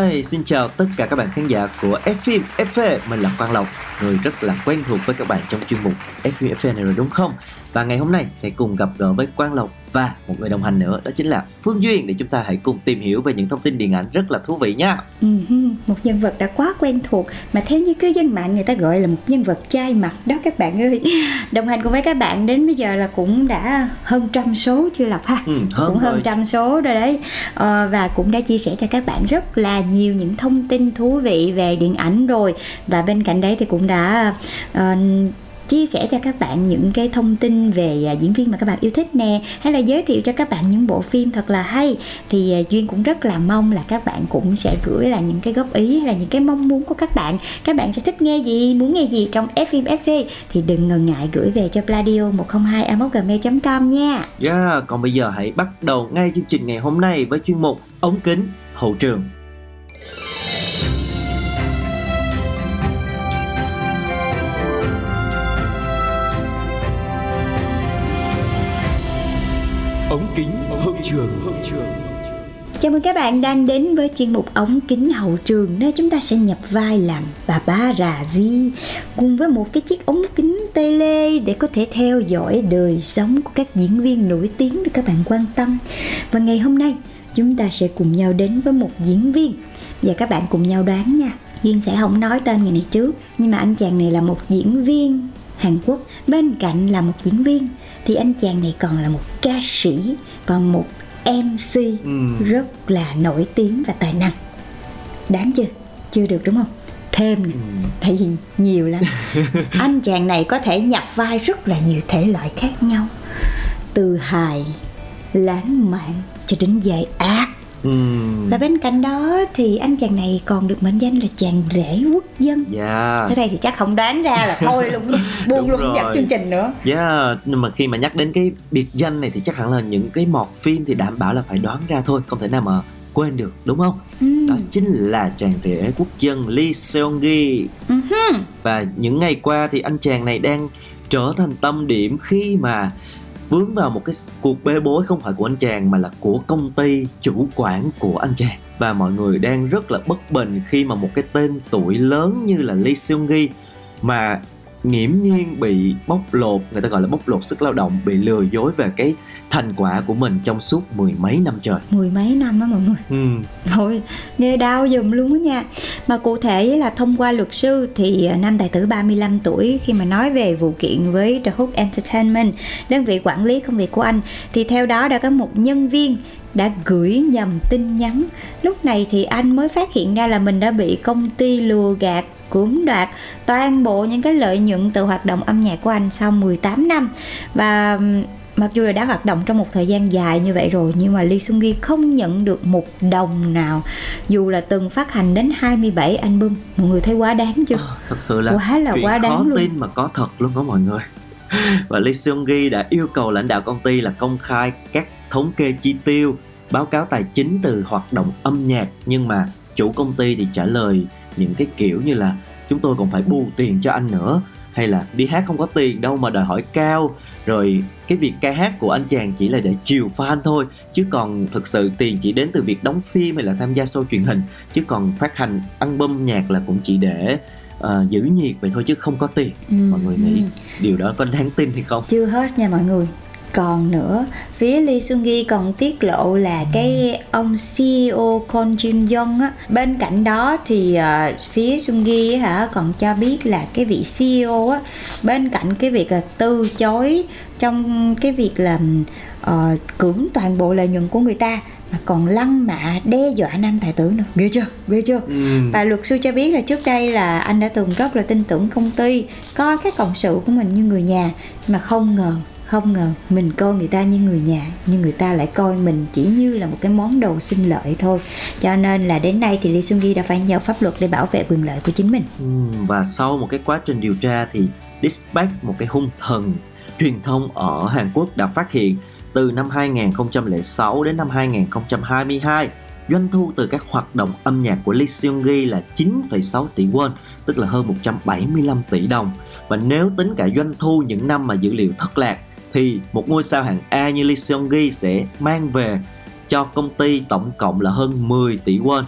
Hi, xin chào tất cả các bạn khán giả của Fim FV Mình là Quang Lộc, người rất là quen thuộc với các bạn trong chuyên mục Fim FV này rồi đúng không? Và ngày hôm nay sẽ cùng gặp gỡ với Quang Lộc và một người đồng hành nữa đó chính là Phương Duyên để chúng ta hãy cùng tìm hiểu về những thông tin điện ảnh rất là thú vị nha. Ừ, một nhân vật đã quá quen thuộc mà theo như cư dân mạng người ta gọi là một nhân vật chai mặt đó các bạn ơi đồng hành cùng với các bạn đến bây giờ là cũng đã hơn trăm số chưa lọc ha Ừ, hơn cũng hơn rồi. trăm số rồi đấy ờ, và cũng đã chia sẻ cho các bạn rất là nhiều những thông tin thú vị về điện ảnh rồi và bên cạnh đấy thì cũng đã ờ, chia sẻ cho các bạn những cái thông tin về à, diễn viên mà các bạn yêu thích nè hay là giới thiệu cho các bạn những bộ phim thật là hay. Thì à, duyên cũng rất là mong là các bạn cũng sẽ gửi là những cái góp ý hay là những cái mong muốn của các bạn. Các bạn sẽ thích nghe gì muốn nghe gì trong phim fv thì đừng ngần ngại gửi về cho pladio 102 gmail com nha. Yeah, còn bây giờ hãy bắt đầu ngay chương trình ngày hôm nay với chuyên mục ống kính hậu trường. Ống kính hậu trường hậu trường Chào mừng các bạn đang đến với chuyên mục ống kính hậu trường nơi chúng ta sẽ nhập vai làm bà ba rà di cùng với một cái chiếc ống kính tele để có thể theo dõi đời sống của các diễn viên nổi tiếng được các bạn quan tâm. Và ngày hôm nay chúng ta sẽ cùng nhau đến với một diễn viên và các bạn cùng nhau đoán nha. Duyên sẽ không nói tên người này trước nhưng mà anh chàng này là một diễn viên Hàn Quốc bên cạnh là một diễn viên thì anh chàng này còn là một ca sĩ và một MC Ừ. rất là nổi tiếng và tài năng. Đáng chưa? Chưa được đúng không? Thêm nè tại vì nhiều lắm. Anh chàng này có thể nhập vai rất là nhiều thể loại khác nhau. Từ hài lãng mạn cho đến dài ác Và bên cạnh đó thì anh chàng này còn được mệnh danh là chàng rể quốc dân Yeah. thế đây thì chắc không đoán ra là thôi luôn buông luôn dập chương trình nữa Yeah, nhưng mà khi mà nhắc đến cái biệt danh này thì chắc hẳn là những cái mọt phim thì đảm bảo là phải đoán ra thôi, không thể nào mà quên được, đúng không? Ừ. Đó chính là chàng rể quốc dân Lee Seung Gi. Và những ngày qua thì anh chàng này đang trở thành tâm điểm khi mà vướng vào một cái cuộc bê bối không phải của anh chàng, mà là của công ty chủ quản của anh chàng. Và mọi người đang rất là bất bình khi mà một cái tên tuổi lớn như là Lee Seung Gi mà nghiễm nhiên bị bóc lột người ta gọi là bóc lột sức lao động bị lừa dối về cái thành quả của mình trong suốt mười mấy năm trời mười mấy năm á mọi người ừ. Thôi, nghe đau dùm luôn á nha Mà cụ thể là thông qua luật sư thì à, nam tài tử 35 tuổi khi mà nói về vụ kiện với The Hook Entertainment, đơn vị quản lý công việc của anh thì theo đó đã có một nhân viên đã gửi nhầm tin nhắn. Lúc này thì anh mới phát hiện ra là mình đã bị công ty lừa gạt cưỡng đoạt toàn bộ những cái lợi nhuận từ hoạt động âm nhạc của anh sau 18 năm và Mặc dù là đã hoạt động trong một thời gian dài như vậy rồi nhưng mà Lee Seung Gi không nhận được một đồng nào dù là từng phát hành đến 27 album. Mọi người thấy quá đáng chưa? thật sự là Quá là chuyện quá đáng khó luôn. tin mà có thật luôn đó mọi người và Lee Seung Gi đã yêu cầu lãnh đạo công ty là công khai các thống kê chi tiêu báo cáo tài chính từ hoạt động âm nhạc nhưng mà chủ công ty thì trả lời những cái kiểu như là chúng tôi còn phải bù tiền cho anh nữa. Hay là đi hát không có tiền đâu mà đòi hỏi cao. Rồi cái việc ca hát của anh chàng chỉ là để chiều fan thôi chứ còn thực sự tiền chỉ đến từ việc đóng phim hay là tham gia show truyền hình. Chứ còn phát hành album nhạc là cũng chỉ để ờ, giữ nhiệt vậy thôi chứ không có tiền. Ừ, mọi người nghĩ ừ. điều đó có đáng tin hay không? Chưa hết nha mọi người. Còn nữa, phía Lee Seung Gi còn tiết lộ là cái ông CEO Kon Jin Young á, bên cạnh đó thì ờ, phía Seung Gi á hả còn cho biết là cái vị CEO á, bên cạnh cái việc là từ chối trong cái việc là ờ, cưỡng toàn bộ lợi nhuận của người ta mà còn lăng mạ đe dọa nam tài tử nữa. Ghê chưa? Ghê chưa? Ừ. và luật sư cho biết là trước đây là anh đã từng rất là tin tưởng công ty coi các cộng sự của mình như người nhà mà không ngờ không ngờ mình coi người ta như người nhà nhưng người ta lại coi mình chỉ như là một cái món đồ sinh lợi thôi cho nên là đến nay thì Lee Sung Gi đã phải nhờ pháp luật để bảo vệ quyền lợi của chính mình Ừ, và sau một cái quá trình điều tra thì Dispatch một cái hung thần truyền thông ở Hàn Quốc đã phát hiện từ năm 2006 đến năm 2022 doanh thu từ các hoạt động âm nhạc của Lee Seung Gi là 9,6 tỷ won, tức là hơn 175 tỷ đồng. Và nếu tính cả doanh thu những năm mà dữ liệu thất lạc thì một ngôi sao hạng A như Lee Seung Gi sẽ mang về cho công ty tổng cộng là hơn 10 tỷ won.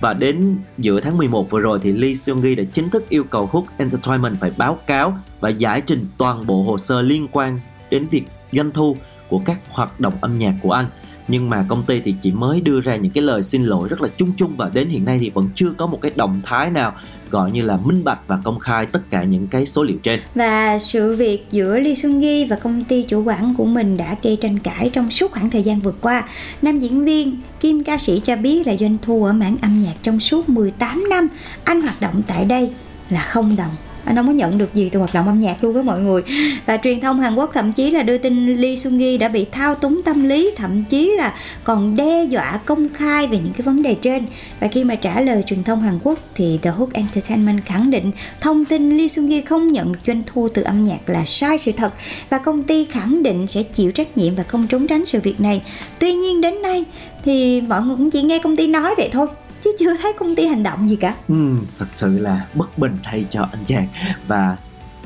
Và đến giữa tháng 11 vừa rồi thì Lee Seung Gi đã chính thức yêu cầu Hook Entertainment phải báo cáo và giải trình toàn bộ hồ sơ liên quan đến việc doanh thu của các hoạt động âm nhạc của anh nhưng mà công ty thì chỉ mới đưa ra những cái lời xin lỗi rất là chung chung và đến hiện nay thì vẫn chưa có một cái động thái nào gọi như là minh bạch và công khai tất cả những cái số liệu trên và sự việc giữa Lee Sun Gi và công ty chủ quản của mình đã gây tranh cãi trong suốt khoảng thời gian vừa qua. Nam diễn viên kim ca sĩ cho biết là doanh thu ở mảng âm nhạc trong suốt 18 năm anh hoạt động tại đây là không đồng anh không có nhận được gì từ hoạt động âm nhạc luôn á mọi người. Và truyền thông Hàn Quốc thậm chí là đưa tin Lee Sung Gi đã bị thao túng tâm lý, thậm chí là còn đe dọa công khai về những cái vấn đề trên. Và khi mà trả lời truyền thông Hàn Quốc thì The Hook Entertainment khẳng định thông tin Lee Sung Gi không nhận doanh thu từ âm nhạc là sai sự thật và công ty khẳng định sẽ chịu trách nhiệm và không trốn tránh sự việc này. Tuy nhiên đến nay thì mọi người cũng chỉ nghe công ty nói vậy thôi chứ chưa thấy công ty hành động gì cả. Ừ, thật sự là bất bình thay cho anh chàng. Và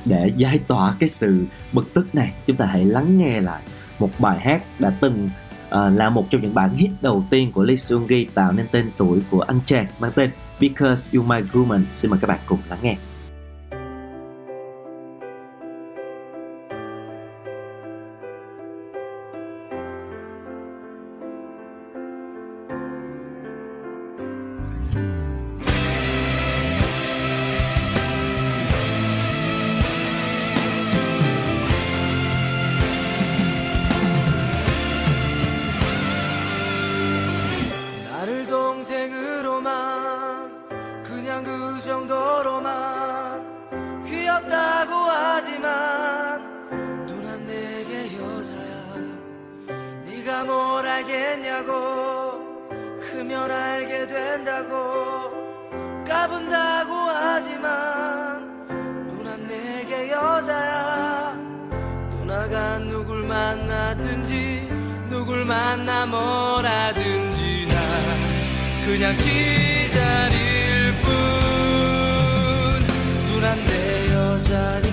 để giải tỏa cái sự bực tức này chúng ta hãy lắng nghe lại một bài hát đã từng uh, là một trong những bản hit đầu tiên của Lee Seung Gi tạo nên tên tuổi của anh chàng mang tên Because You My Woman. Xin mời các bạn cùng lắng nghe. 뭘 알겠냐고. 크면 알게 된다고. 까분다고 하지만 누난 내게 여자야. 누나가 누굴 만나든지 누굴 만나 뭐라든지 난 그냥 기다릴 뿐. 누난 내 여자니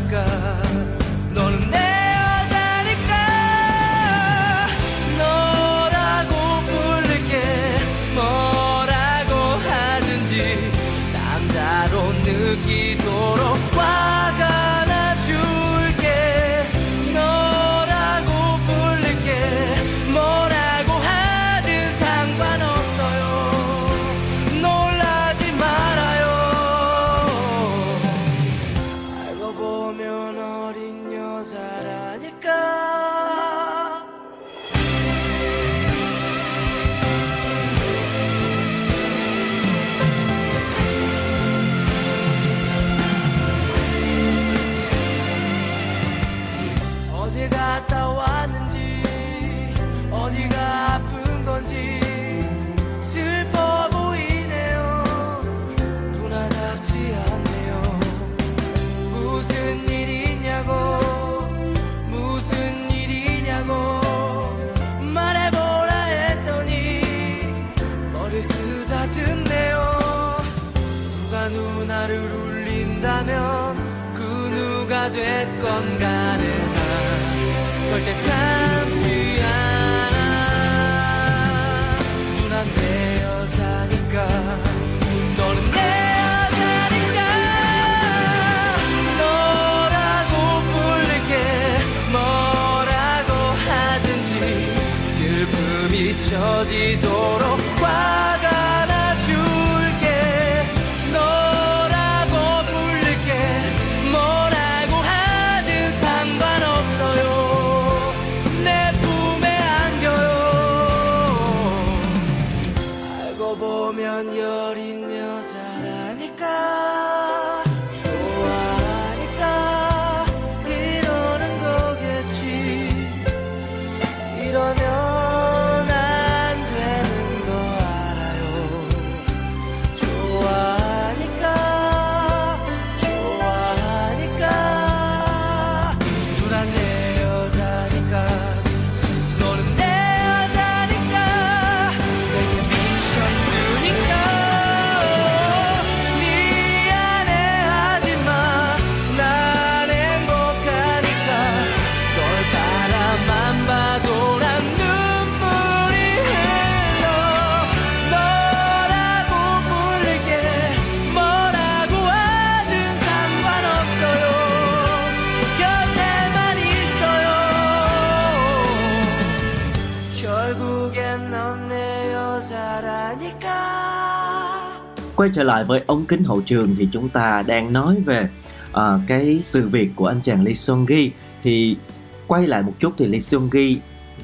넌 내 여자라니까 quay trở lại với ống kính hậu trường thì chúng ta đang nói về ờ, cái sự việc của anh chàng Lee Seung Gi thì quay lại một chút thì Lee Seung Gi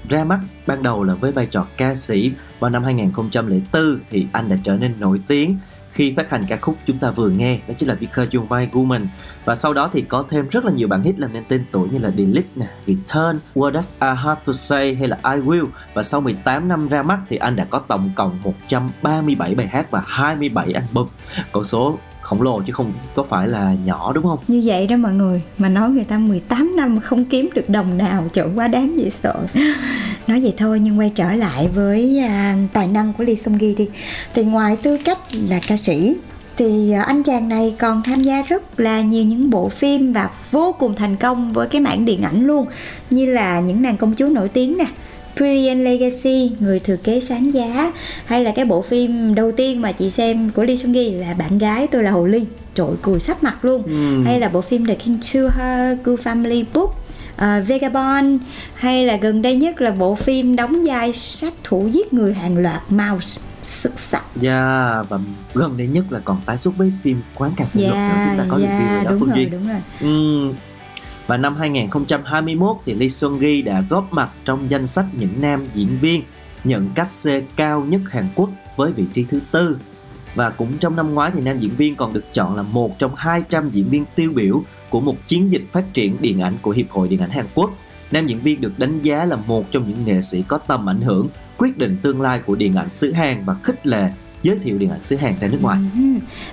ra mắt ban đầu là với vai trò ca sĩ vào năm 2004 thì anh đã trở nên nổi tiếng khi phát hành ca khúc chúng ta vừa nghe đó chính là Because You're My Woman. Và sau đó thì có thêm rất là nhiều bản hit làm nên tên tuổi như là Delete nè, Return, What Does I Have To Say hay là I Will. Và sau 18 năm ra mắt thì anh đã có tổng cộng 137 bài hát và 27 album. Con số khổng lồ chứ không có phải là nhỏ đúng không? Như vậy đó mọi người mà nói người ta 18 năm mà không kiếm được đồng nào chỗ quá đáng dễ sợ. Nói vậy thôi nhưng quay trở lại với à, tài năng của Lee Sung Gi đi. Thì ngoài tư cách là ca sĩ thì à, anh chàng này còn tham gia rất là nhiều những bộ phim và vô cùng thành công với cái mảng điện ảnh luôn như là những nàng công chúa nổi tiếng nè And Legacy, Người thừa kế sáng giá Hay là cái bộ phim đầu tiên mà chị xem của Lee Seung Gi là Bạn gái tôi là Hồ Ly. Trội cười sắp mặt luôn. Ừm. Hay là bộ phim The King to Her, Good Family Book uh, Vagabond Hay là gần đây nhất là bộ phim đóng vai sát thủ giết người hàng loạt Mouse Xuất sắc Yeah, và gần đây nhất là còn tái xuất với phim Quán cà phê lúc nữa. Yeah, chúng ta có review rồi yeah, đó đúng Phương rồi, Duyên đúng rồi. Ừm. Và năm 2021 thì Lee Seung Gi đã góp mặt trong danh sách những nam diễn viên nhận cách C cao nhất Hàn Quốc với vị trí thứ tư. Và cũng trong năm ngoái thì nam diễn viên còn được chọn là một trong 200 diễn viên tiêu biểu của một chiến dịch phát triển điện ảnh của Hiệp hội Điện ảnh Hàn Quốc. Nam diễn viên được đánh giá là một trong những nghệ sĩ có tầm ảnh hưởng, quyết định tương lai của điện ảnh xứ Hàn và khích lệ giới thiệu điện ảnh xứ Hàn ra nước ngoài. Ừ,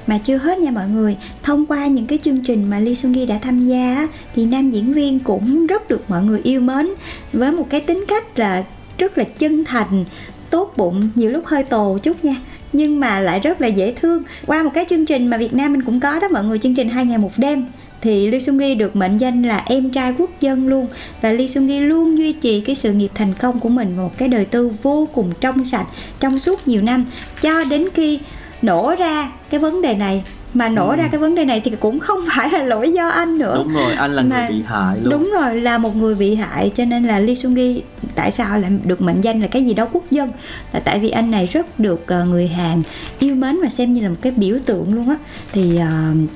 Mà chưa hết nha mọi người. Thông qua những cái chương trình mà Lee Sung Gi đã tham gia Thì nam diễn viên cũng rất được mọi người yêu mến. Với một cái tính cách là rất là chân thành Tốt bụng, nhiều lúc hơi tồ chút nha. Nhưng mà lại rất là dễ thương. Qua một cái chương trình mà Việt Nam mình cũng có đó mọi người chương trình hai ngày một đêm thì Lee Seung Gi được mệnh danh là em trai quốc dân luôn. Và Lee Seung Gi luôn duy trì cái sự nghiệp thành công của mình một cái đời tư vô cùng trong sạch, trong suốt nhiều năm. Cho đến khi nổ ra cái vấn đề này mà nổ Ừ. ra cái vấn đề này thì cũng không phải là lỗi do anh nữa Đúng rồi, anh là Mà- người bị hại luôn. đúng rồi là một người bị hại cho nên là Lee Seung Gi tại sao lại được mệnh danh là cái gì đó quốc dân là tại vì anh này rất được ờ, người Hàn yêu mến và xem như là một cái biểu tượng luôn á thì ờ,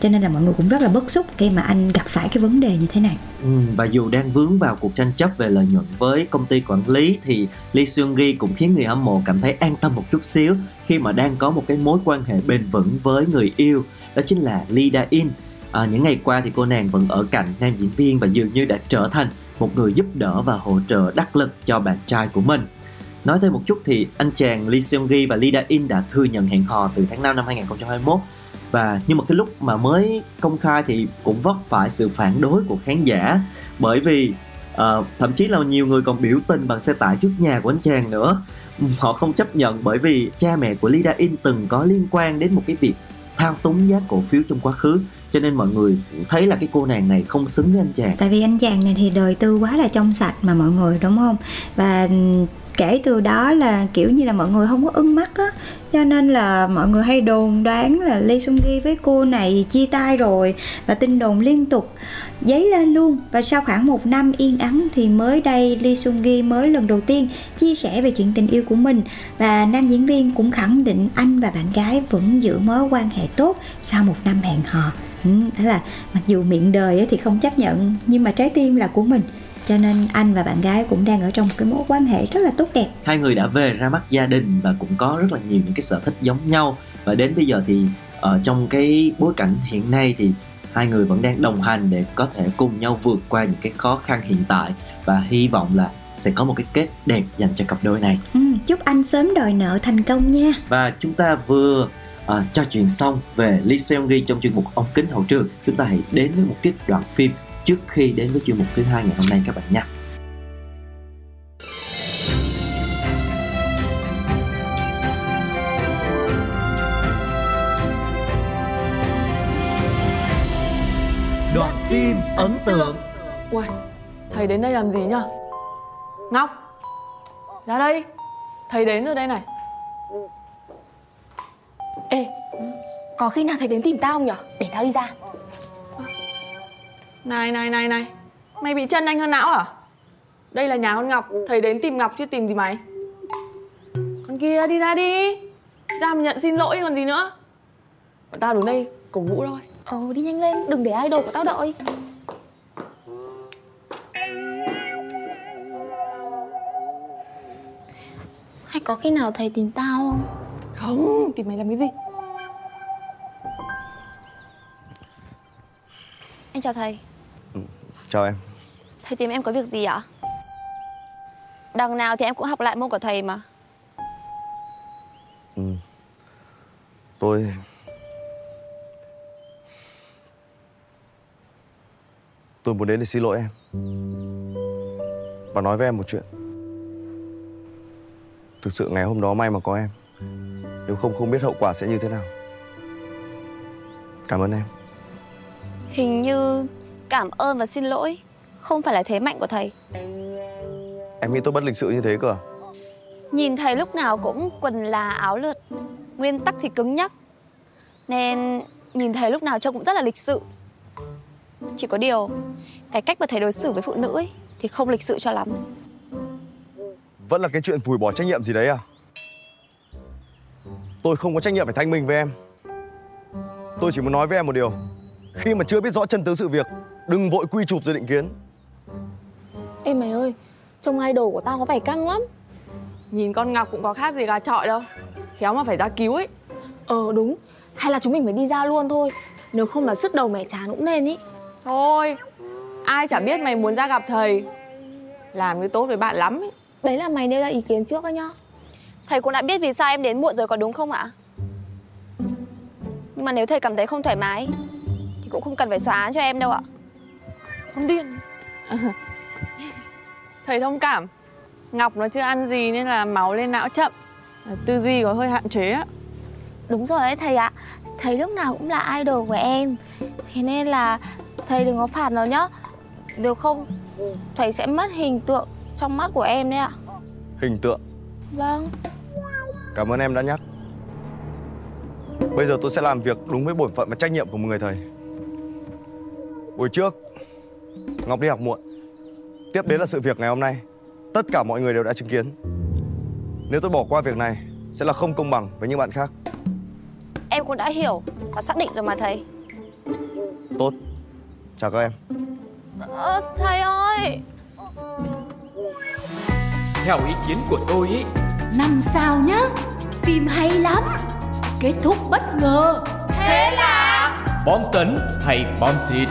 cho nên là mọi người cũng rất là bức xúc khi mà anh gặp phải cái vấn đề như thế này Ừ, và dù đang vướng vào cuộc tranh chấp về lợi nhuận với công ty quản lý thì Lee Seung Gi cũng khiến người hâm mộ cảm thấy an tâm một chút xíu khi mà đang có một cái mối quan hệ bền vững với người yêu đó chính là Lee Da In. À, những ngày qua thì cô nàng vẫn ở cạnh nam diễn viên và dường như đã trở thành một người giúp đỡ và hỗ trợ đắc lực cho bạn trai của mình. Nói thêm một chút thì anh chàng Lee Seung Gi và Lee Da In đã thừa nhận hẹn hò từ tháng 5 năm 2021 và nhưng mà cái lúc mà mới công khai thì cũng vấp phải sự phản đối của khán giả. Bởi vì uh, thậm chí là nhiều người còn biểu tình bằng xe tải trước nhà của anh chàng nữa. Họ không chấp nhận bởi vì cha mẹ của Lida In từng có liên quan đến một cái việc thao túng giá cổ phiếu trong quá khứ. Cho nên mọi người thấy là cái cô nàng này không xứng với anh chàng tại vì anh chàng này thì đời tư quá là trong sạch mà mọi người đúng không? Và kể từ đó là kiểu như là mọi người không có ưng mắt á. Cho nên là mọi người hay đồn đoán là Lee Sung Gi với cô này chia tay rồi và tin đồn liên tục dấy lên luôn. Và sau khoảng một năm yên ắng thì mới đây Lee Sung Gi mới lần đầu tiên chia sẻ về chuyện tình yêu của mình. Và nam diễn viên cũng khẳng định anh và bạn gái vẫn giữ mối quan hệ tốt sau một năm hẹn hò. Ừ, đó là mặc dù miệng đời thì không chấp nhận nhưng mà trái tim là của mình cho nên anh và bạn gái cũng đang ở trong một cái mối quan hệ rất là tốt đẹp. Hai người đã về ra mắt gia đình và cũng có rất là nhiều những cái sở thích giống nhau. Và đến bây giờ thì ở trong cái bối cảnh hiện nay thì hai người vẫn đang đồng hành để có thể cùng nhau vượt qua những cái khó khăn hiện tại và hy vọng là sẽ có một cái kết đẹp dành cho cặp đôi này. Ừ, chúc anh sớm đòi nợ thành công nha. Và chúng ta vừa à, trò chuyện xong về Lee Seung Gi trong chuyên mục ống kính hậu trường. Chúng ta hãy đến với một cái đoạn phim trước khi đến với chuyên mục thứ hai ngày hôm nay các bạn nha. Đoạn phim ấn tượng Ui, thầy đến đây làm gì nhá? Ngọc Ra đây Thầy đến rồi đây này Ê, có khi nào thầy đến tìm tao không nhở? Để tao đi ra Này này này này. Mày bị chân anh hơn não à? Đây là nhà con Ngọc Thầy đến tìm Ngọc chứ tìm gì mày? Con kia đi ra đi. Ra mà nhận xin lỗi còn gì nữa. Bọn tao đứng đây cổ vũ thôi. Ờ, đi nhanh lên, đừng để idol của tao đợi. Hay có khi nào thầy tìm tao không? Không, tìm mày làm cái gì? Em chào thầy Chào em. Thầy tìm em có việc gì ạ? Đằng nào thì em cũng học lại môn của thầy mà. Tôi Tôi muốn đến để xin lỗi em. Và nói với em một chuyện. Thực sự ngày hôm đó may mà có em. Nếu không không biết hậu quả sẽ như thế nào. Cảm ơn em. Hình như cảm ơn và xin lỗi. Không phải là thế mạnh của thầy. Em nghĩ tôi bất lịch sự như thế cơ à? Nhìn thầy lúc nào cũng quần là áo lượt Nguyên tắc thì cứng nhắc. Nên nhìn thầy lúc nào trông cũng rất là lịch sự. Chỉ có điều Cái cách mà thầy đối xử với phụ nữ ấy Thì không lịch sự cho lắm. Vẫn là cái chuyện vùi bỏ trách nhiệm gì đấy à? Tôi không có trách nhiệm phải thanh minh với em. Tôi chỉ muốn nói với em một điều. Khi mà chưa biết rõ chân tướng sự việc Đừng vội quy chụp rồi định kiến. Ê mày ơi, trông idol của tao có vẻ căng lắm. Nhìn con Ngọc cũng có khác gì gà trọi đâu. Khéo mà phải ra cứu ấy. Ờ đúng, hay là chúng mình phải đi ra luôn thôi. Nếu không là sức đầu mẻ chán cũng nên ý. Thôi Ai chả biết mày muốn ra gặp thầy. Làm như tốt với bạn lắm ấy. Đấy là mày nêu ra ý kiến trước ấy nhá. Thầy cũng đã biết vì sao em đến muộn rồi có đúng không ạ? Nhưng mà nếu thầy cảm thấy không thoải mái Thì cũng không cần phải xóa án cho em đâu ạ Con điên Thầy thông cảm. Ngọc nó chưa ăn gì nên là máu lên não chậm. Tư duy có hơi hạn chế á. Đúng rồi đấy thầy ạ. Thầy lúc nào cũng là idol của em. Thế nên là thầy đừng có phạt nó nhá. Được không Thầy sẽ mất hình tượng trong mắt của em đấy ạ. Hình tượng? Vâng. Cảm ơn em đã nhắc. Bây giờ tôi sẽ làm việc đúng với bổn phận và trách nhiệm của một người thầy. Buổi trước Ngọc đi học muộn. Tiếp đến là sự việc ngày hôm nay. Tất cả mọi người đều đã chứng kiến. Nếu tôi bỏ qua việc này Sẽ là không công bằng với những bạn khác. Em cũng đã hiểu và xác định rồi mà thầy. Tốt. Chào các em. Ờ, Thầy ơi! Theo ý kiến của tôi ấy Năm sao nhá Phim hay lắm Kết thúc bất ngờ. Bom tấn hay bom xịt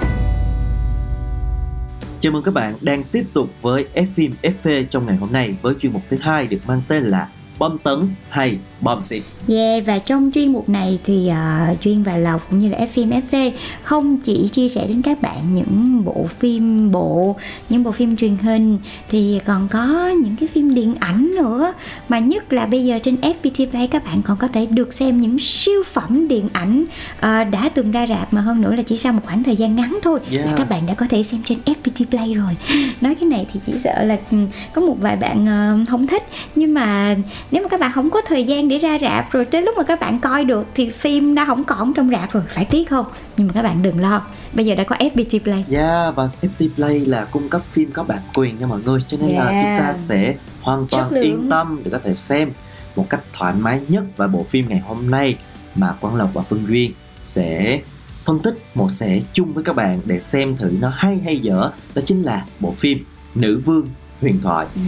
Chào mừng các bạn đang tiếp tục với F phim FV trong ngày hôm nay với chuyên mục thứ hai được mang tên là Bom tấn hay bom xịt. Yeah, và trong chuyên mục này thì uh, Duyên và Lộc cũng như là FM FV không chỉ chia sẻ đến các bạn những bộ phim bộ, những bộ phim truyền hình thì còn có những cái phim điện ảnh nữa mà nhất là bây giờ trên FPT Play các bạn còn có thể được xem những siêu phẩm điện ảnh uh, đã từng ra rạp mà hơn nữa là chỉ sau một khoảng thời gian ngắn thôi Yeah. là các bạn đã có thể xem trên FPT Play rồi. Nói cái này thì chỉ sợ là ừ, có một vài bạn ờ, không thích nhưng mà nếu mà các bạn không có thời gian để ra rạp rồi tới lúc mà các bạn coi được thì phim đã không còn trong rạp rồi phải tiếc không? Nhưng mà các bạn đừng lo. Bây giờ đã có FPT Play. Yeah, và FPT Play là cung cấp phim có bản quyền cho mọi người cho nên là Yeah. chúng ta sẽ hoàn toàn yên tâm để có thể xem một cách thoải mái nhất và bộ phim ngày hôm nay mà Quang Lộc và Phương Duyên sẽ phân tích một sẻ chung với các bạn để xem thử nó hay hay dở. Đó chính là bộ phim Nữ Vương Huyền Thoại ừ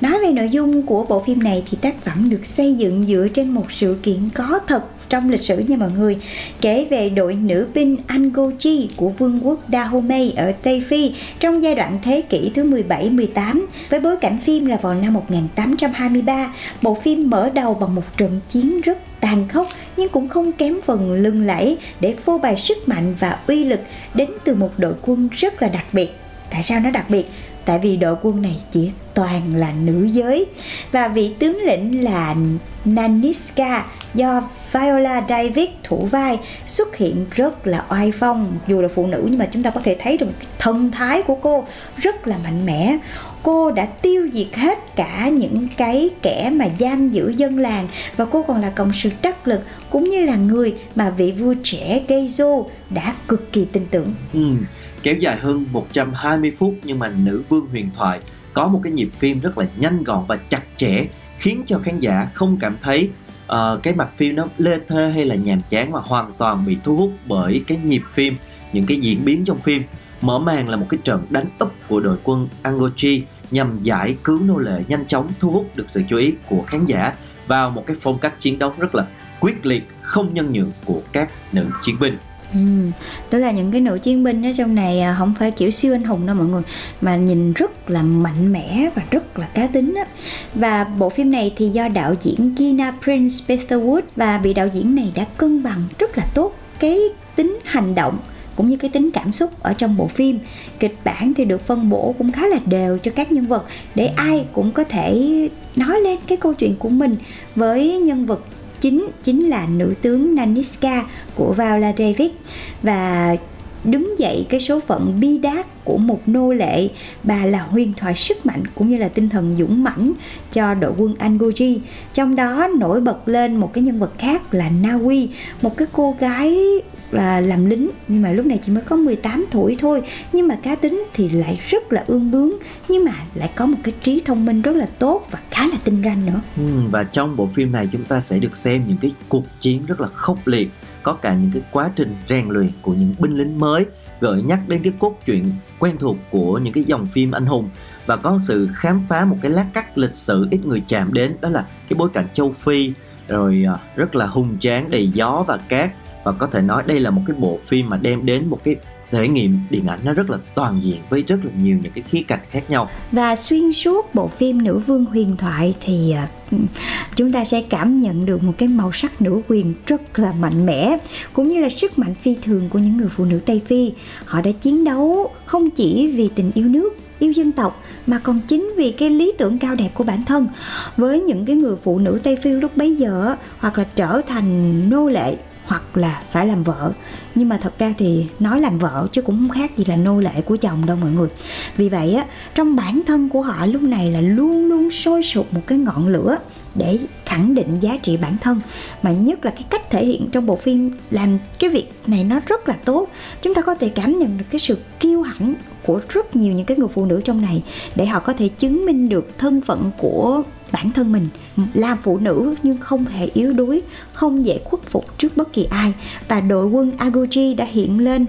Nói về nội dung của bộ phim này thì tác phẩm được xây dựng dựa trên một sự kiện có thật trong lịch sử nha mọi người kể về đội nữ binh Angoji của vương quốc Dahomey ở Tây Phi trong giai đoạn thế kỷ thứ 17-18 với bối cảnh phim là vào năm 1823 bộ phim mở đầu bằng một trận chiến rất tàn khốc nhưng cũng không kém phần lưng lẫy để phô bày sức mạnh và uy lực đến từ một đội quân rất là đặc biệt. Tại sao nó đặc biệt? Tại vì đội quân này chỉ toàn là nữ giới. Và vị tướng lĩnh là Naniska do Viola Davis thủ vai xuất hiện rất là oai phong. Dù là phụ nữ nhưng mà chúng ta có thể thấy được thần thái của cô rất là mạnh mẽ. Cô đã tiêu diệt hết cả những cái kẻ mà giam giữ dân làng và cô còn là cộng sự đắc lực cũng như là người mà vị vua trẻ Geizo đã cực kỳ tin tưởng. Ừ, kéo dài hơn 120 phút nhưng mà nữ vương huyền thoại có một cái nhịp phim rất là nhanh gọn và chặt chẽ khiến cho khán giả không cảm thấy uh, cái mặt phim nó lê thê hay là nhàm chán mà hoàn toàn bị thu hút bởi cái nhịp phim những cái diễn biến trong phim. Mở màn là một cái trận đánh úp của đội quân Angochi nhằm giải cứu nô lệ nhanh chóng thu hút được sự chú ý của khán giả vào một cái phong cách chiến đấu rất là quyết liệt không nhân nhượng của các nữ chiến binh. Ừ, đó là những cái nữ chiến binh ở trong này à, không phải kiểu siêu anh hùng đâu mọi người mà nhìn rất là mạnh mẽ và rất là cá tính á. và bộ phim này thì do đạo diễn Gina Prince Petherwood và bị đạo diễn này đã cân bằng rất là tốt cái tính hành động cũng như cái tính cảm xúc ở trong bộ phim kịch bản thì được phân bổ cũng khá là đều cho các nhân vật để ai cũng có thể nói lên cái câu chuyện của mình với nhân vật chính chính là nữ tướng Naniska của Viola Davis và đứng dậy cái số phận bi đát của một nô lệ, bà là huyền thoại sức mạnh cũng như là tinh thần dũng mãnh cho đội quân Angoji trong đó nổi bật lên một cái nhân vật khác là Naui một cái cô gái là làm lính nhưng mà lúc này chỉ mới có 18 tuổi thôi. Nhưng mà cá tính thì lại rất là ương bướng nhưng mà lại có một cái trí thông minh rất là tốt và khá là tinh ranh nữa. Ừ, và trong bộ phim này chúng ta sẽ được xem những cái cuộc chiến rất là khốc liệt có cả những cái quá trình rèn luyện của những binh lính mới gợi nhắc đến cái cốt truyện quen thuộc của những cái dòng phim anh hùng. Và có sự khám phá một cái lát cắt lịch sử ít người chạm đến đó là cái bối cảnh châu Phi rồi à, rất là hùng tráng đầy gió và cát và có thể nói đây là một cái bộ phim mà đem đến một cái thể nghiệm điện ảnh nó rất là toàn diện với rất là nhiều những cái khía cạnh khác nhau. Và xuyên suốt bộ phim nữ vương huyền thoại thì ờ, chúng ta sẽ cảm nhận được một cái màu sắc nữ quyền rất là mạnh mẽ, cũng như là sức mạnh phi thường của những người phụ nữ tây phi. Họ đã chiến đấu không chỉ vì tình yêu nước, yêu dân tộc, mà còn chính vì cái lý tưởng cao đẹp của bản thân. Với những cái người phụ nữ tây phi lúc bấy giờ hoặc là trở thành nô lệ hoặc là phải làm vợ. Nhưng mà thật ra thì nói làm vợ chứ cũng không khác gì là nô lệ của chồng đâu mọi người. Vì vậy á, trong bản thân của họ lúc này là luôn luôn sôi sục một cái ngọn lửa để khẳng định giá trị bản thân. Mà nhất là cái cách thể hiện trong bộ phim làm cái việc này nó rất là tốt. Chúng ta có thể cảm nhận được cái sự kiêu hãnh của rất nhiều những cái người phụ nữ trong này để họ có thể chứng minh được thân phận của bản thân mình làm phụ nữ nhưng không hề yếu đuối không dễ khuất phục trước bất kỳ ai. Và đội quân Aguchi đã hiện lên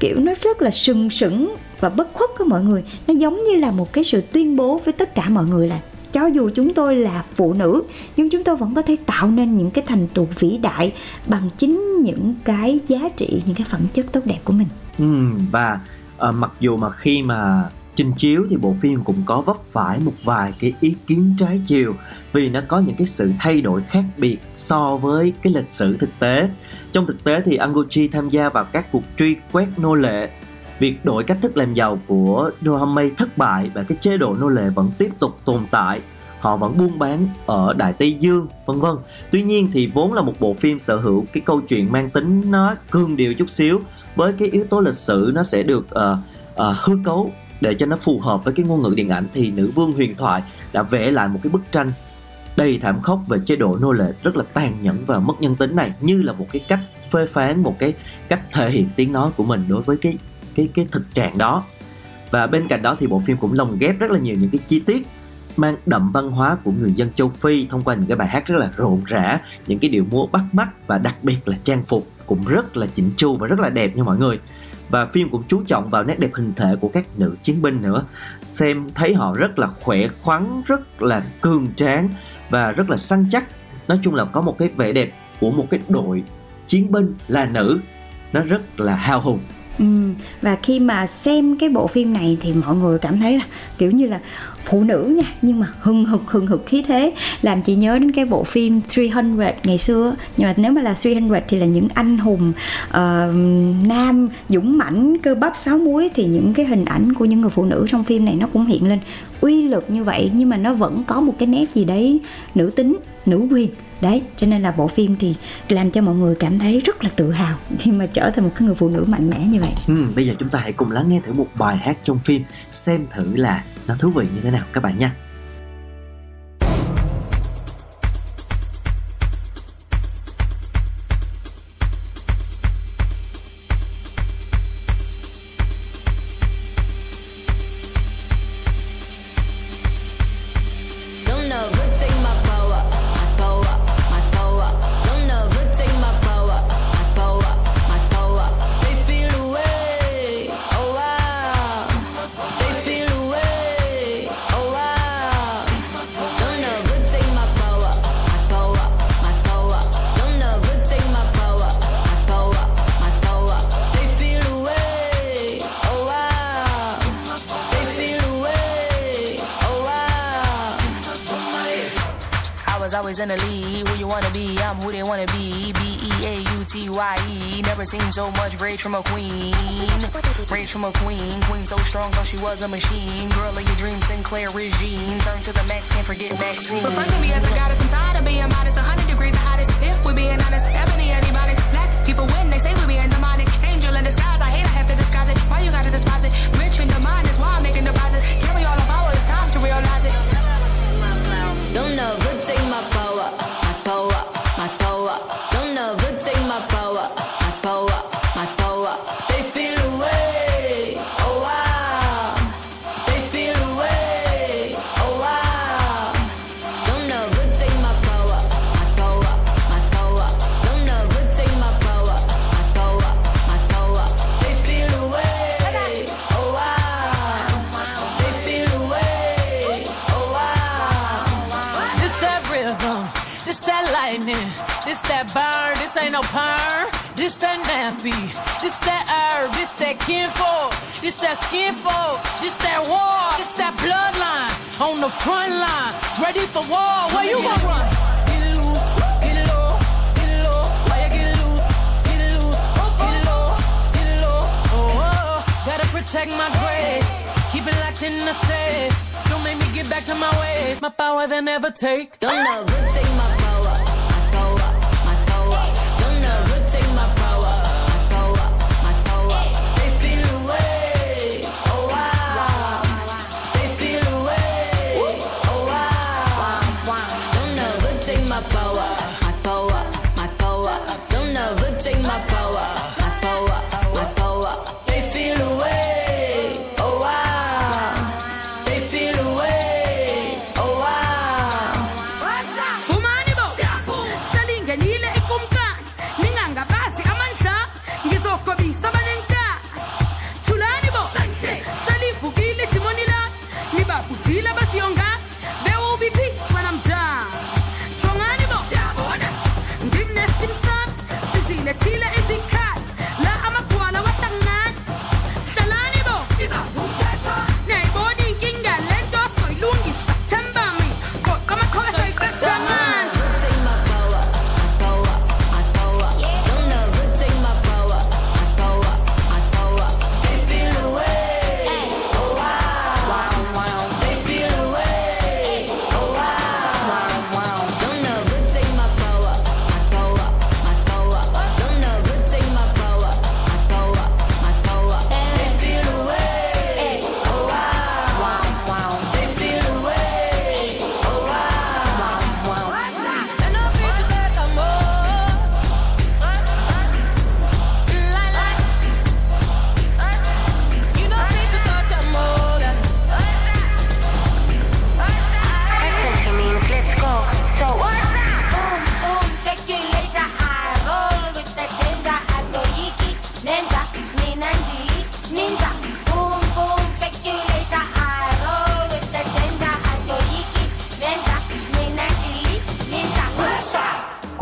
kiểu nó rất là sừng sững và bất khuất của mọi người. Nó giống như là một cái sự tuyên bố với tất cả mọi người là cho dù chúng tôi là phụ nữ nhưng chúng tôi vẫn có thể tạo nên những cái thành tựu vĩ đại bằng chính những cái giá trị những cái phẩm chất tốt đẹp của mình. Ừ, và uh, mặc dù mà khi mà trình chiếu thì bộ phim cũng có vấp phải một vài cái ý kiến trái chiều vì nó có những cái sự thay đổi khác biệt so với cái lịch sử thực tế. Trong thực tế thì Anguchi tham gia vào các cuộc truy quét nô lệ việc đổi cách thức làm giàu của Dohamay thất bại và cái chế độ nô lệ vẫn tiếp tục tồn tại họ vẫn buôn bán ở Đại Tây Dương vân vân. Tuy nhiên thì vốn là một bộ phim sở hữu cái câu chuyện mang tính nó cương điệu chút xíu với cái yếu tố lịch sử nó sẽ được uh, uh, hư cấu để cho nó phù hợp với cái ngôn ngữ điện ảnh thì nữ vương huyền thoại đã vẽ lại một cái bức tranh đầy thảm khốc về chế độ nô lệ rất là tàn nhẫn và mất nhân tính này như là một cái cách phê phán một cái cách thể hiện tiếng nói của mình đối với cái cái cái thực trạng đó. Và bên cạnh đó thì bộ phim cũng lồng ghép rất là nhiều những cái chi tiết mang đậm văn hóa của người dân châu Phi thông qua những cái bài hát rất là rộn rã, những cái điệu múa bắt mắt và đặc biệt là trang phục cũng rất là chỉnh chu và rất là đẹp nha mọi người và phim cũng chú trọng vào nét đẹp hình thể của các nữ chiến binh nữa. Xem thấy họ rất là khỏe khoắn rất là cường tráng và rất là săn chắc. Nói chung là có một cái vẻ đẹp của một cái đội chiến binh là nữ. Nó rất là hào hùng. Ừ, và khi mà xem cái bộ phim này thì mọi người cảm thấy là kiểu như là phụ nữ nha nhưng mà hừng hực hừng hực khí thế làm chị nhớ đến cái bộ phim 300 ngày xưa nhưng mà nếu mà là 300 thì là những anh hùng uh, nam dũng mãnh cơ bắp sáu muối thì những cái hình ảnh của những người phụ nữ trong phim này nó cũng hiện lên uy lực như vậy. Nhưng mà nó vẫn có một cái nét gì đấy nữ tính nữ quyền đấy cho nên là bộ phim thì làm cho mọi người cảm thấy rất là tự hào khi mà trở thành một cái người phụ nữ mạnh mẽ như vậy. Ừ, bây giờ chúng ta hãy cùng lắng nghe thử một bài hát trong phim xem thử là nó thú vị như thế nào các bạn nha. Always in the lead. Who you wanna be? I'm who they wanna be. B E A U T Y E. Never seen so much rage from a queen. Rage from a queen. Queen so strong, thought she was a machine. Girl of your dreams, Sinclair regime. Turn to the max, can't forget Maxine. Refer to me as a goddess. I'm tired of being modest. 100 degrees the hottest. If we're being honest, ebony antibiotics. Black people win. They say we be being demonic. Angel in disguise. I hate. I have to disguise it. Why you gotta despise it? Rich in the mind is why I'm making deposits. Carry all the Don't never take my power, nappy, this that herb, this that kinfolk, this that skinfolk, this that war, this that bloodline on the front line, ready for war. Where you gonna run? Protect my grace, keep it locked in the safe. Don't make me get back to my ways, my power they never take. Don't never take my take my power.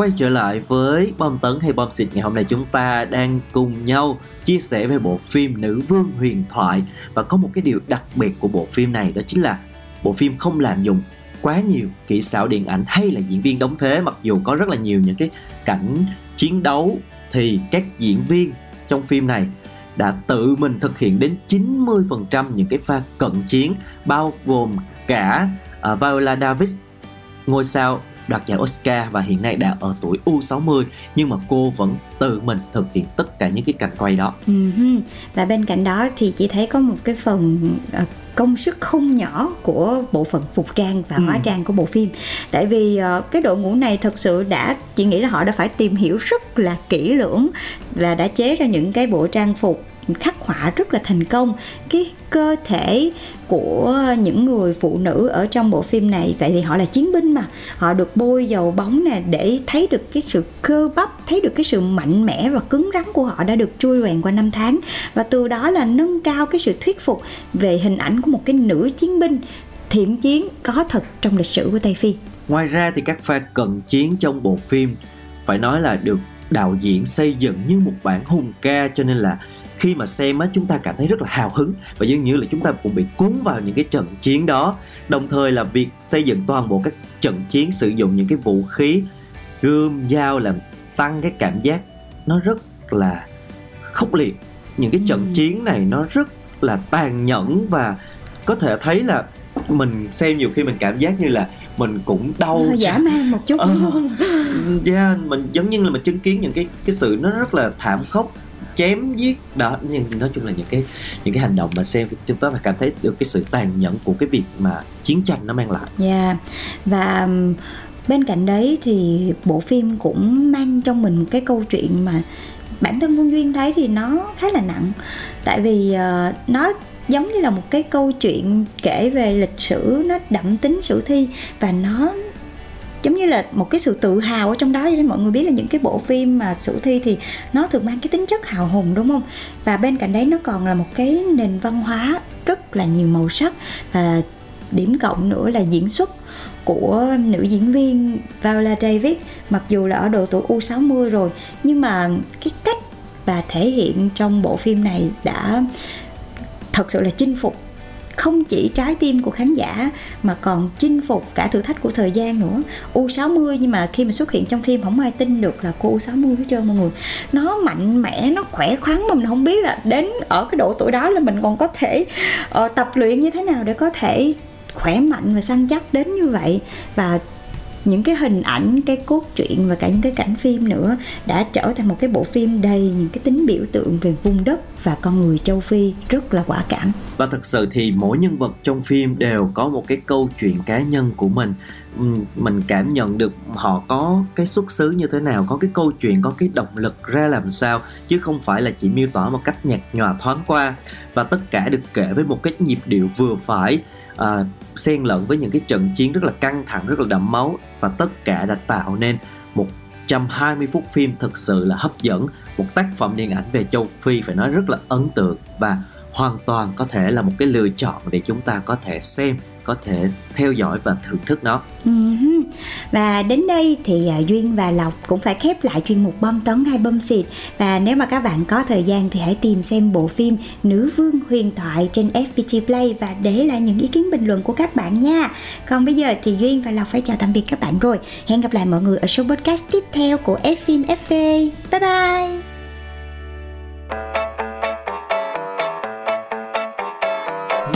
Quay trở lại với bom tấn hay bom xịt. Ngày hôm nay chúng ta đang cùng nhau chia sẻ về bộ phim Nữ Vương Huyền Thoại. Và có một cái điều đặc biệt của bộ phim này đó chính là bộ phim không làm dụng quá nhiều kỹ xảo điện ảnh hay là diễn viên đóng thế mặc dù có rất là nhiều những cái cảnh chiến đấu thì các diễn viên trong phim này đã tự mình thực hiện đến 90% những cái pha cận chiến bao gồm cả uh, Viola Davis ngôi sao đoạt giải Oscar và hiện nay đã ở tuổi U60 nhưng mà cô vẫn tự mình thực hiện tất cả những cái cảnh quay đó. Uh-huh. Và bên cạnh đó thì chỉ thấy có một cái phần uh, công sức không nhỏ của bộ phận phục trang và hóa Ừ. trang của bộ phim tại vì uh, cái đội ngũ này thật sự đã chị nghĩ là họ đã phải tìm hiểu rất là kỹ lưỡng và đã chế ra những cái bộ trang phục khắc họa rất là thành công. Cái cơ thể của những người phụ nữ ở trong bộ phim này, tại vì họ là chiến binh mà, họ được bôi dầu bóng nè, để thấy được cái sự cơ bắp, thấy được cái sự mạnh mẽ và cứng rắn của họ đã được trui rèn qua năm tháng. Và từ đó là nâng cao cái sự thuyết phục về hình ảnh của một cái nữ chiến binh thiện chiến, có thật trong lịch sử của Tây Phi. Ngoài ra thì các pha cận chiến trong bộ phim phải nói là được đạo diễn xây dựng như một bản hùng ca, cho nên là khi mà xem á chúng ta cảm thấy rất là hào hứng và dường như là chúng ta cũng bị cuốn vào những cái trận chiến đó đồng thời là việc xây dựng toàn bộ các trận chiến sử dụng những cái vũ khí gươm dao làm tăng cái cảm giác nó rất là khốc liệt những cái trận Ừ. chiến này nó rất là tàn nhẫn và có thể thấy là mình xem nhiều khi mình cảm giác như là mình cũng đau dã man một chút Ờ. đúng không? yeah, mình giống như là mình chứng kiến những cái cái sự nó rất là thảm khốc chém giết. Đó nhưng nói chung là những cái những cái hành động mà xem chúng ta là cảm thấy được cái sự tàn nhẫn của cái việc mà chiến tranh nó mang lại. Dạ. Và bên cạnh đấy thì bộ phim cũng mang trong mình cái câu chuyện mà bản thân Phương Duyên thấy thì nó khá là nặng. Tại vì uh, nó giống như là một cái câu chuyện kể về lịch sử nó đậm tính sử thi và nó giống như là một cái sự tự hào ở trong đó, cho nên mọi người biết là những cái bộ phim mà sử thi thì nó thường mang cái tính chất hào hùng, đúng không? Và bên cạnh đấy nó còn là một cái nền văn hóa rất là nhiều màu sắc và điểm cộng nữa là diễn xuất của nữ diễn viên Viola Davis. Mặc dù là ở độ tuổi U60 rồi, nhưng mà cái cách và thể hiện trong bộ phim này đã thật sự là chinh phục không chỉ trái tim của khán giả mà còn chinh phục cả thử thách của thời gian nữa. U60 nhưng mà khi mà xuất hiện trong phim không ai tin được là cô U60 hết trơn mọi người. Nó mạnh mẽ nó khỏe khoắn mà mình không biết là đến ở cái độ tuổi đó là mình còn có thể uh, tập luyện như thế nào để có thể khỏe mạnh và săn chắc đến như vậy. Và những cái hình ảnh, cái cốt truyện và cả những cái cảnh phim nữa đã trở thành một cái bộ phim đầy những cái tính biểu tượng về vùng đất và con người châu Phi rất là quả cảm. Và thật sự thì mỗi nhân vật trong phim đều có một cái câu chuyện cá nhân của mình. Mình cảm nhận được họ có cái xuất xứ như thế nào, có cái câu chuyện, có cái động lực ra làm sao, chứ không phải là chỉ miêu tả một cách nhạt nhòa thoáng qua. Và tất cả được kể với một cái nhịp điệu vừa phải. À, xen lẫn với những cái trận chiến rất là căng thẳng, rất là đẫm máu và tất cả đã tạo nên một 120 phút phim thực sự là hấp dẫn, một tác phẩm điện ảnh về châu Phi phải nói rất là ấn tượng và hoàn toàn có thể là một cái lựa chọn để chúng ta có thể xem, có thể theo dõi và thưởng thức nó. Ừ và đến đây thì à, Duyên và Lộc cũng phải khép lại chuyên mục bom tấn hay bom xịt. Và nếu mà các bạn có thời gian thì hãy tìm xem bộ phim Nữ Vương Huyền Thoại trên FPT Play Và để lại những ý kiến bình luận của các bạn nha. Còn bây giờ thì Duyên và Lộc phải chào tạm biệt các bạn rồi. Hẹn gặp lại mọi người ở số podcast tiếp theo của F phim FV Bye bye!